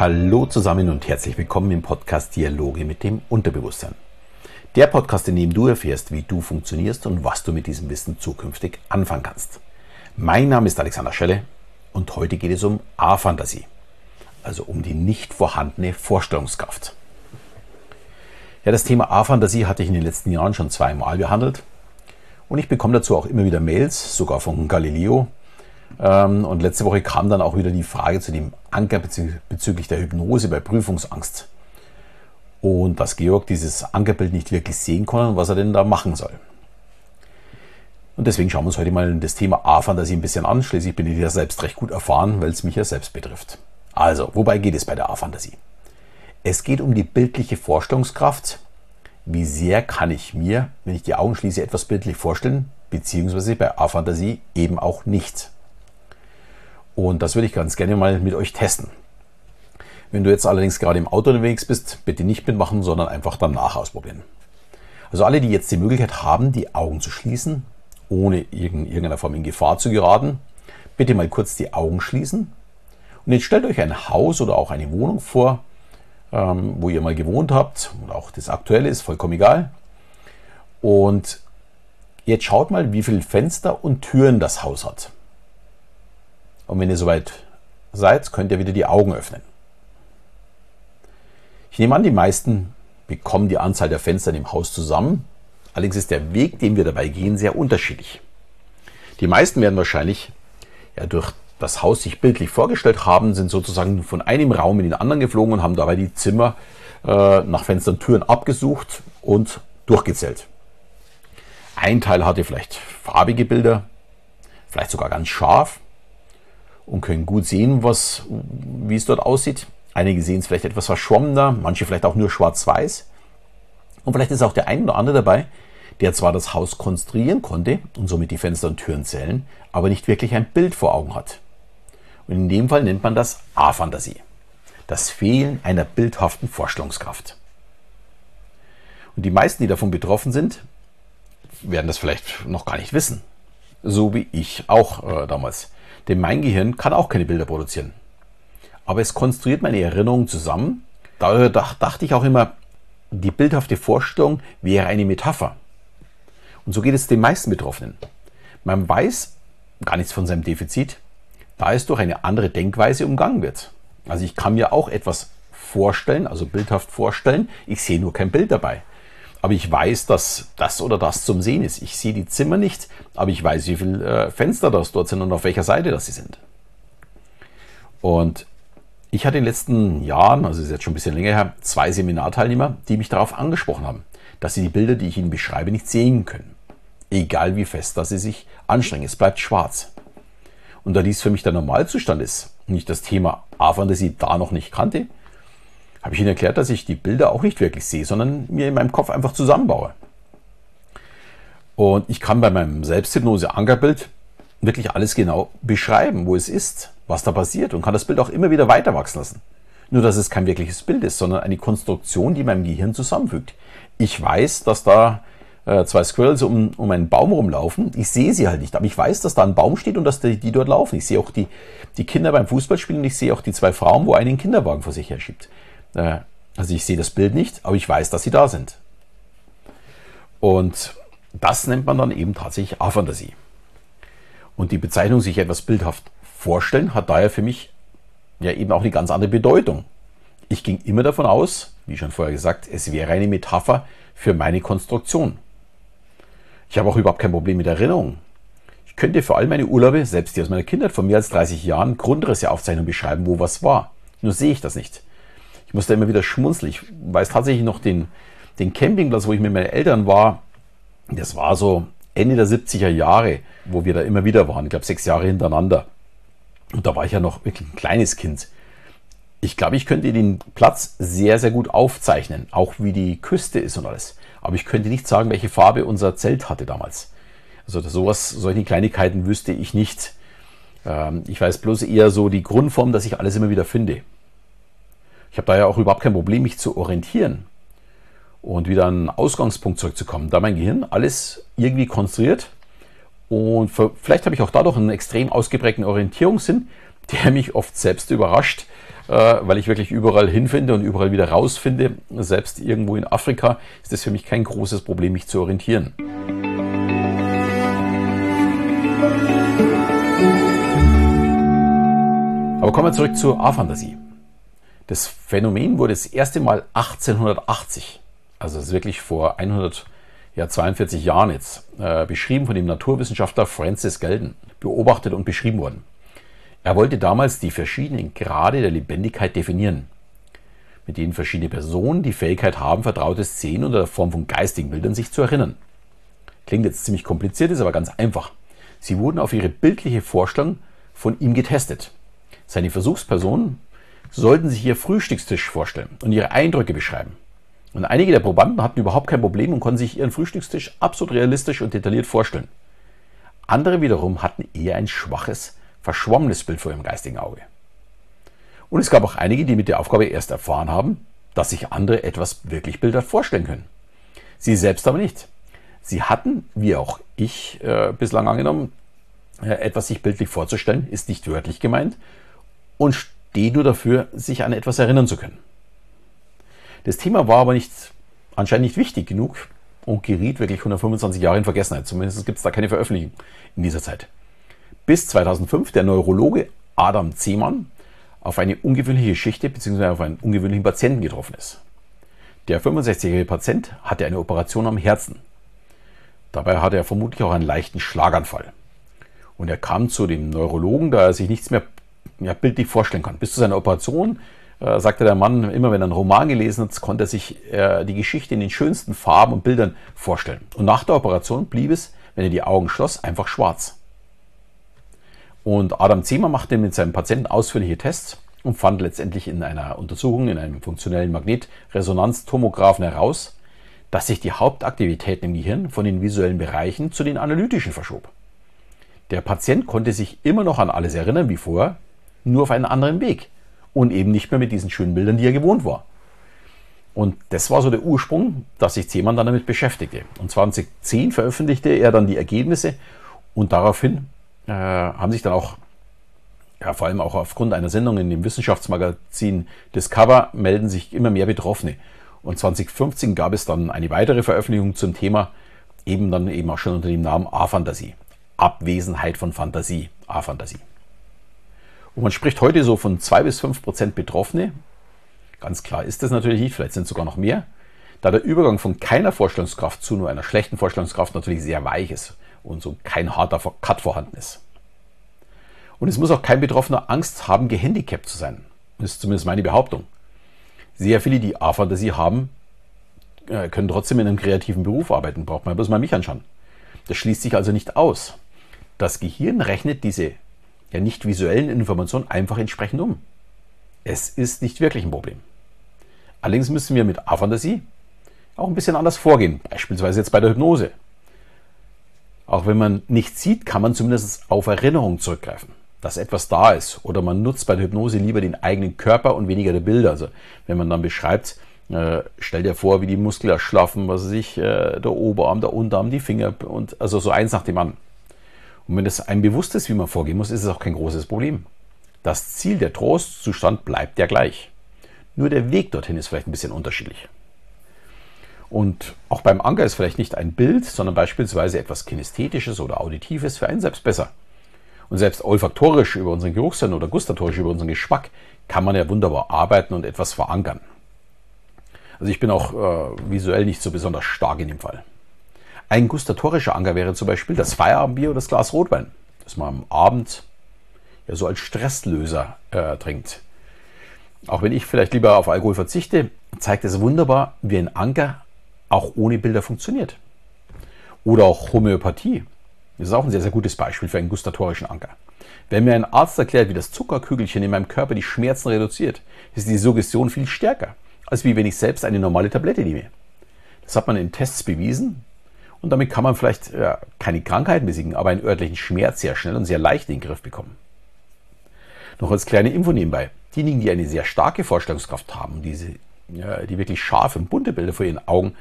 Hallo zusammen und herzlich willkommen im Podcast Dialoge mit dem Unterbewusstsein. Der Podcast, in dem du erfährst, wie du funktionierst und was du mit diesem Wissen zukünftig anfangen kannst. Mein Name ist Alexander Schelle und heute geht es um A-Fantasie, also um die nicht vorhandene Vorstellungskraft. Ja, das Thema A-Fantasie hatte ich in den letzten Jahren schon zweimal behandelt und ich bekomme dazu auch immer wieder Mails, sogar von Galileo, und letzte Woche kam dann auch wieder die Frage zu dem Anker bezüglich der Hypnose bei Prüfungsangst. Und dass Georg dieses Ankerbild nicht wirklich sehen kann und was er denn da machen soll. Und deswegen schauen wir uns heute mal das Thema A-Fantasie ein bisschen an. Schließlich bin ich ja selbst recht gut erfahren, weil es mich ja selbst betrifft. Also, wobei geht es bei der A-Fantasie? Es geht um die bildliche Vorstellungskraft. Wie sehr kann ich mir, wenn ich die Augen schließe, etwas bildlich vorstellen, beziehungsweise bei A-Fantasie eben auch nicht. Und das würde ich ganz gerne mal mit euch testen. Wenn du jetzt allerdings gerade im Auto unterwegs bist, bitte nicht mitmachen, sondern einfach danach ausprobieren. Also alle, die jetzt die Möglichkeit haben, die Augen zu schließen, ohne in irgendeiner Form in Gefahr zu geraten, bitte mal kurz die Augen schließen. Und jetzt stellt euch ein Haus oder auch eine Wohnung vor, ähm, wo ihr mal gewohnt habt oder auch das aktuelle ist, vollkommen egal. Und jetzt schaut mal, wie viele Fenster und Türen das Haus hat. Und wenn ihr soweit seid, könnt ihr wieder die Augen öffnen. Ich nehme an, die meisten bekommen die Anzahl der Fenster im Haus zusammen. Allerdings ist der Weg, den wir dabei gehen, sehr unterschiedlich. Die meisten werden wahrscheinlich ja, durch das Haus sich bildlich vorgestellt haben, sind sozusagen von einem Raum in den anderen geflogen und haben dabei die Zimmer äh, nach Fenstern Türen abgesucht und durchgezählt. Ein Teil hatte vielleicht farbige Bilder, vielleicht sogar ganz scharf und können gut sehen, was, wie es dort aussieht. Einige sehen es vielleicht etwas verschwommener, manche vielleicht auch nur schwarz-weiß. Und vielleicht ist auch der ein oder andere dabei, der zwar das Haus konstruieren konnte und somit die Fenster und Türen zählen, aber nicht wirklich ein Bild vor Augen hat. Und in dem Fall nennt man das A-Fantasie. Das Fehlen einer bildhaften Vorstellungskraft. Und die meisten, die davon betroffen sind, werden das vielleicht noch gar nicht wissen. So wie ich auch äh, damals. Denn mein Gehirn kann auch keine Bilder produzieren. Aber es konstruiert meine Erinnerungen zusammen. Daher dachte ich auch immer, die bildhafte Vorstellung wäre eine Metapher. Und so geht es den meisten Betroffenen. Man weiß gar nichts von seinem Defizit, da es durch eine andere Denkweise umgangen wird. Also ich kann mir auch etwas vorstellen, also bildhaft vorstellen, ich sehe nur kein Bild dabei. Aber ich weiß, dass das oder das zum Sehen ist. Ich sehe die Zimmer nicht, aber ich weiß, wie viele äh, Fenster das dort sind und auf welcher Seite das sie sind. Und ich hatte in den letzten Jahren, also ist jetzt schon ein bisschen länger her, zwei Seminarteilnehmer, die mich darauf angesprochen haben, dass sie die Bilder, die ich ihnen beschreibe, nicht sehen können. Egal wie fest, dass sie sich anstrengen. Es bleibt schwarz. Und da dies für mich der Normalzustand ist und ich das Thema A-Fantasie da noch nicht kannte, habe ich Ihnen erklärt, dass ich die Bilder auch nicht wirklich sehe, sondern mir in meinem Kopf einfach zusammenbaue. Und ich kann bei meinem Selbsthypnose-Ankerbild wirklich alles genau beschreiben, wo es ist, was da passiert und kann das Bild auch immer wieder weiter wachsen lassen. Nur, dass es kein wirkliches Bild ist, sondern eine Konstruktion, die meinem Gehirn zusammenfügt. Ich weiß, dass da äh, zwei Squirrels um, um einen Baum rumlaufen. Ich sehe sie halt nicht, aber ich weiß, dass da ein Baum steht und dass die, die dort laufen. Ich sehe auch die, die Kinder beim Fußballspielen und ich sehe auch die zwei Frauen, wo einen Kinderwagen vor sich her schiebt. Äh, also ich sehe das Bild nicht, aber ich weiß, dass sie da sind. Und das nennt man dann eben tatsächlich A-Fantasie. Und die Bezeichnung sich etwas bildhaft vorstellen hat daher für mich ja eben auch eine ganz andere Bedeutung. Ich ging immer davon aus, wie schon vorher gesagt, es wäre eine Metapher für meine Konstruktion. Ich habe auch überhaupt kein Problem mit Erinnerungen. Ich könnte vor allem meine Urlaube, selbst die aus meiner Kindheit von mehr als 30 Jahren, Grundrisse aufzeichnen und beschreiben, wo was war. Nur sehe ich das nicht. Ich musste immer wieder schmunzeln. Ich weiß tatsächlich noch den, den Campingplatz, wo ich mit meinen Eltern war. Das war so Ende der 70er Jahre, wo wir da immer wieder waren. Ich glaube, sechs Jahre hintereinander. Und da war ich ja noch wirklich ein kleines Kind. Ich glaube, ich könnte den Platz sehr, sehr gut aufzeichnen, auch wie die Küste ist und alles. Aber ich könnte nicht sagen, welche Farbe unser Zelt hatte damals. Also sowas, solche Kleinigkeiten wüsste ich nicht. Ähm, ich weiß bloß eher so die Grundform, dass ich alles immer wieder finde. Ich habe da ja auch überhaupt kein Problem, mich zu orientieren und wieder an den Ausgangspunkt zurückzukommen, da mein Gehirn alles irgendwie konstruiert und vielleicht habe ich auch dadurch einen extrem ausgeprägten Orientierungssinn, der mich oft selbst überrascht, äh, weil ich wirklich überall hinfinde und überall wieder rausfinde. Selbst irgendwo in Afrika ist es für mich kein großes Problem, mich zu orientieren. Aber kommen wir zurück zur A-Fantasie. Das Phänomen wurde das erste Mal 1880, also das ist wirklich vor 142 Jahren jetzt, äh, beschrieben von dem Naturwissenschaftler Francis Galton, beobachtet und beschrieben worden. Er wollte damals die verschiedenen Grade der Lebendigkeit definieren, mit denen verschiedene Personen die Fähigkeit haben, vertraute Szenen unter der Form von geistigen Bildern sich zu erinnern. Klingt jetzt ziemlich kompliziert, ist aber ganz einfach. Sie wurden auf ihre bildliche Vorstellung von ihm getestet. Seine Versuchspersonen sollten sich ihr Frühstückstisch vorstellen und ihre Eindrücke beschreiben. Und einige der Probanden hatten überhaupt kein Problem und konnten sich ihren Frühstückstisch absolut realistisch und detailliert vorstellen. Andere wiederum hatten eher ein schwaches, verschwommenes Bild vor ihrem geistigen Auge. Und es gab auch einige, die mit der Aufgabe erst erfahren haben, dass sich andere etwas wirklich bildhaft vorstellen können. Sie selbst aber nicht. Sie hatten, wie auch ich äh, bislang angenommen, äh, etwas sich bildlich vorzustellen, ist nicht wörtlich gemeint, und steht nur dafür, sich an etwas erinnern zu können. Das Thema war aber nicht, anscheinend nicht wichtig genug und geriet wirklich 125 Jahre in Vergessenheit. Zumindest gibt es da keine Veröffentlichung in dieser Zeit. Bis 2005 der Neurologe Adam Zehmann auf eine ungewöhnliche Geschichte bzw. auf einen ungewöhnlichen Patienten getroffen ist. Der 65-jährige Patient hatte eine Operation am Herzen. Dabei hatte er vermutlich auch einen leichten Schlaganfall. Und er kam zu dem Neurologen, da er sich nichts mehr ja, bildlich vorstellen kann. Bis zu seiner Operation äh, sagte der Mann, immer wenn er einen Roman gelesen hat, konnte er sich äh, die Geschichte in den schönsten Farben und Bildern vorstellen. Und nach der Operation blieb es, wenn er die Augen schloss, einfach schwarz. Und Adam Zehmer machte mit seinem Patienten ausführliche Tests und fand letztendlich in einer Untersuchung, in einem funktionellen Magnetresonanztomographen heraus, dass sich die Hauptaktivität im Gehirn von den visuellen Bereichen zu den analytischen verschob. Der Patient konnte sich immer noch an alles erinnern wie vorher, nur auf einen anderen Weg und eben nicht mehr mit diesen schönen Bildern, die er gewohnt war. Und das war so der Ursprung, dass sich Zehmann dann damit beschäftigte. Und 2010 veröffentlichte er dann die Ergebnisse und daraufhin äh, haben sich dann auch, ja, vor allem auch aufgrund einer Sendung in dem Wissenschaftsmagazin Discover, melden sich immer mehr Betroffene. Und 2015 gab es dann eine weitere Veröffentlichung zum Thema, eben dann eben auch schon unter dem Namen A-Fantasie. Abwesenheit von Fantasie, A-Fantasie. Und man spricht heute so von zwei bis fünf Prozent Betroffene. Ganz klar ist das natürlich nicht, vielleicht sind es sogar noch mehr, da der Übergang von keiner Vorstellungskraft zu nur einer schlechten Vorstellungskraft natürlich sehr weich ist und so kein harter Cut vorhanden ist. Und es muss auch kein Betroffener Angst haben, gehandicapt zu sein. Das ist zumindest meine Behauptung. Sehr viele, die A-Fantasie haben, äh, können trotzdem in einem kreativen Beruf arbeiten. Braucht man bloß mal mich anschauen. Das schließt sich also nicht aus. Das Gehirn rechnet diese ja nicht visuellen Informationen einfach entsprechend um. Es ist nicht wirklich ein Problem. Allerdings müssen wir mit A-Fantasie auch ein bisschen anders vorgehen, beispielsweise jetzt bei der Hypnose. Auch wenn man nichts sieht, kann man zumindest auf Erinnerung zurückgreifen, dass etwas da ist. Oder man nutzt bei der Hypnose lieber den eigenen Körper und weniger die Bilder. Also wenn man dann beschreibt, äh, stell dir vor, wie die Muskeln erschlaffen, was weiß ich, äh, der Oberarm, der Unterarm, die Finger und also so eins nach dem anderen. Und wenn es einem bewusst ist, wie man vorgehen muss, ist es auch kein großes Problem. Das Ziel, der Trostzustand bleibt ja gleich. Nur der Weg dorthin ist vielleicht ein bisschen unterschiedlich. Und auch beim Anker ist vielleicht nicht ein Bild, sondern beispielsweise etwas Kinästhetisches oder Auditives für einen selbst besser. Und selbst olfaktorisch über unseren Geruchssinn oder gustatorisch über unseren Geschmack kann man ja wunderbar arbeiten und etwas verankern. Also ich bin auch äh, visuell nicht so besonders stark in dem Fall. Ein gustatorischer Anker wäre zum Beispiel das Feierabendbier oder das Glas Rotwein, das man am Abend ja so als Stresslöser äh, trinkt. Auch wenn ich vielleicht lieber auf Alkohol verzichte, zeigt es wunderbar, wie ein Anker auch ohne Bilder funktioniert. Oder auch Homöopathie. Das ist auch ein sehr, sehr gutes Beispiel für einen gustatorischen Anker. Wenn mir ein Arzt erklärt, wie das Zuckerkügelchen in meinem Körper die Schmerzen reduziert, ist die Suggestion viel stärker, als wie wenn ich selbst eine normale Tablette nehme. Das hat man in Tests bewiesen und damit kann man vielleicht ja, keine Krankheit besiegen, aber einen örtlichen Schmerz sehr schnell und sehr leicht in den Griff bekommen. Noch als kleine Info nebenbei. Diejenigen, die eine sehr starke Vorstellungskraft haben, diese, ja, die wirklich scharfe und bunte Bilder vor ihren Augen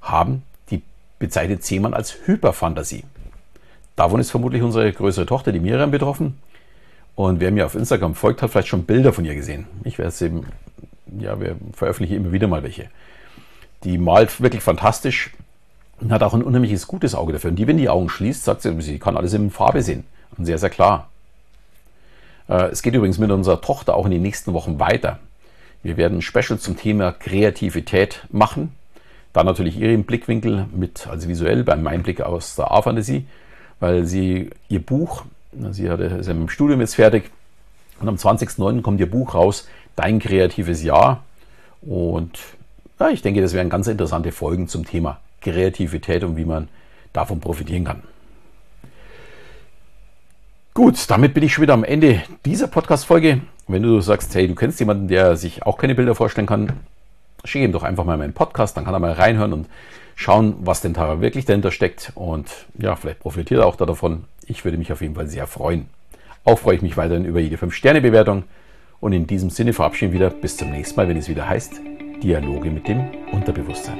haben, die bezeichnet Seemann als Hyperfantasie. Davon ist vermutlich unsere größere Tochter, die Miriam, betroffen. Und wer mir auf Instagram folgt, hat vielleicht schon Bilder von ihr gesehen. Ich werde es eben, ja, wir veröffentlichen immer wieder mal welche. Die malt wirklich fantastisch und hat auch ein unheimliches gutes Auge dafür. Und die, wenn die Augen schließt, sagt sie, sie kann alles in Farbe sehen. Und sehr, sehr klar. Äh, es geht übrigens mit unserer Tochter auch in den nächsten Wochen weiter. Wir werden ein Special zum Thema Kreativität machen. Dann natürlich ihren Blickwinkel mit, also visuell beim Einblick aus der A-Fantasie, weil sie ihr Buch, sie hatte, ist im Studium jetzt fertig und am 20.09. kommt ihr Buch raus, Dein kreatives Jahr. Und ja, ich denke, das wären ganz interessante Folgen zum Thema Kreativität und wie man davon profitieren kann. Gut, damit bin ich schon wieder am Ende dieser Podcast-Folge. Wenn du sagst, hey, du kennst jemanden, der sich auch keine Bilder vorstellen kann, schick ihm doch einfach mal meinen Podcast, dann kann er mal reinhören und schauen, was denn da wirklich dahinter steckt. Und ja, vielleicht profitiert er auch davon. Ich würde mich auf jeden Fall sehr freuen. Auch freue ich mich weiterhin über jede 5-Sterne-Bewertung. Und in diesem Sinne verabschieden wir wieder bis zum nächsten Mal, wenn es wieder heißt Dialoge mit dem Unterbewusstsein.